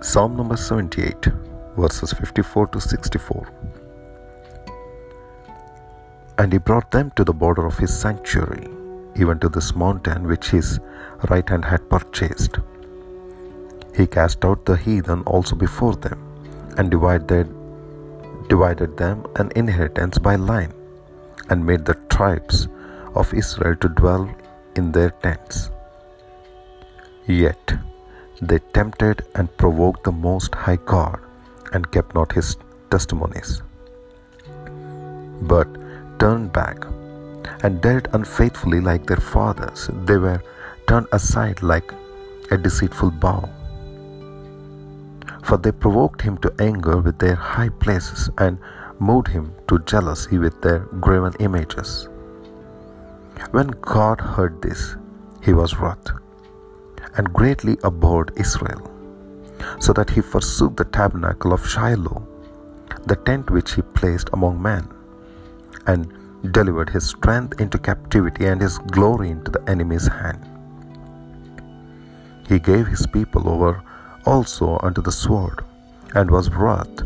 Psalm number 78, verses 54 to 64. And he brought them to the border of his sanctuary, even to this mountain which his right hand had purchased. He cast out the heathen also before them, and divided, divided them an inheritance by line, and made the tribes of Israel to dwell in their tents. Yet they tempted and provoked the Most High God and kept not his testimonies, but turned back and dealt unfaithfully like their fathers. They were turned aside like a deceitful bow. For they provoked him to anger with their high places and moved him to jealousy with their graven images. When God heard this, he was wroth and greatly abhorred Israel, so that he forsook the tabernacle of Shiloh, the tent which he placed among men, and delivered his strength into captivity and his glory into the enemy's hand. He gave his people over also unto the sword, and was wroth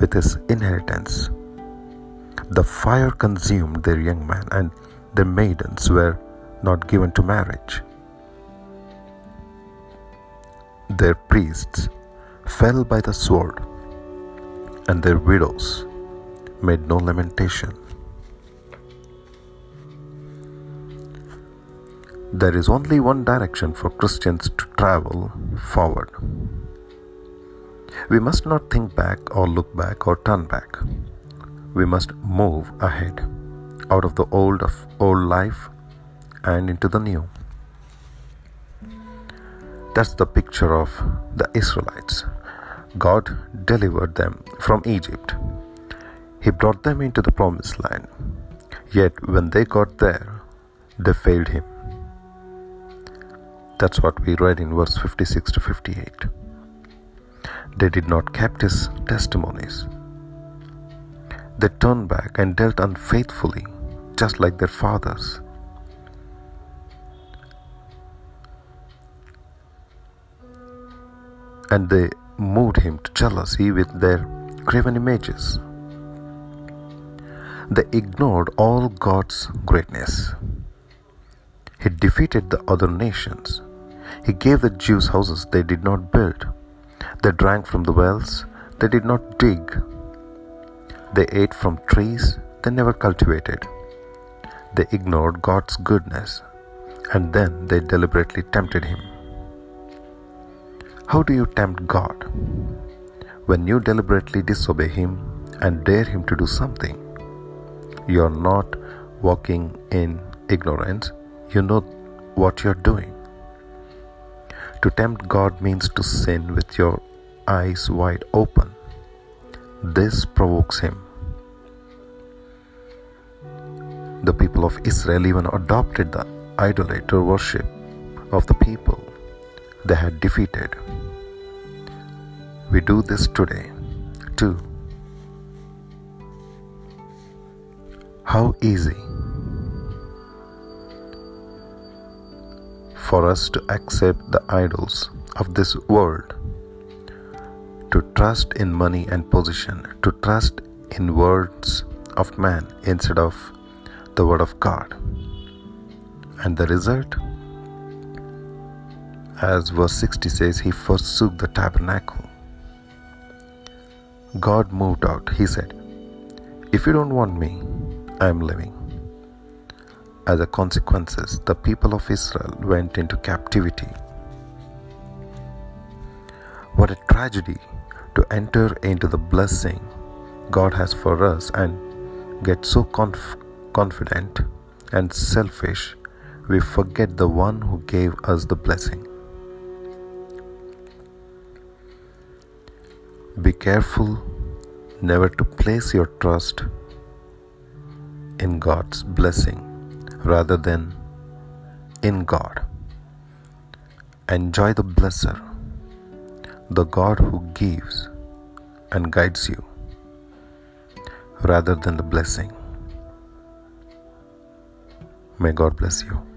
with his inheritance. The fire consumed their young men, and their maidens were not given to marriage. Their priests fell by the sword, and their widows made no lamentation. There is only one direction for Christians to travel forward. We must not think back or look back or turn back. We must move ahead out of the old of old life and into the new. That's the picture of the Israelites. God delivered them from Egypt. He brought them into the promised land. Yet when they got there, they failed him. That's what we read in verse 56 to 58. They did not keep his testimonies. They turned back and dealt unfaithfully, just like their fathers. And they moved him to jealousy with their graven images. They ignored all God's greatness. He defeated the other nations. He gave the Jews houses they did not build. They drank from the wells they did not dig. They ate from trees they never cultivated. They ignored God's goodness and then they deliberately tempted Him. How do you tempt God? When you deliberately disobey Him and dare Him to do something, you are not walking in ignorance, you know what you're doing. To tempt God means to sin with your eyes wide open. This provokes Him. The people of Israel even adopted the idolater worship of the people they had defeated. We do this today too. How easy for us to accept the idols of this world, to trust in money and position, to trust in words of man instead of the word of God. And the result? As verse 60 says, he forsook the tabernacle. God moved out. He said, If you don't want me, I am living. As a consequence, the people of Israel went into captivity. What a tragedy to enter into the blessing God has for us and get so conf- confident and selfish we forget the one who gave us the blessing. Be careful never to place your trust in God's blessing rather than in God. Enjoy the blesser, the God who gives and guides you rather than the blessing. May God bless you.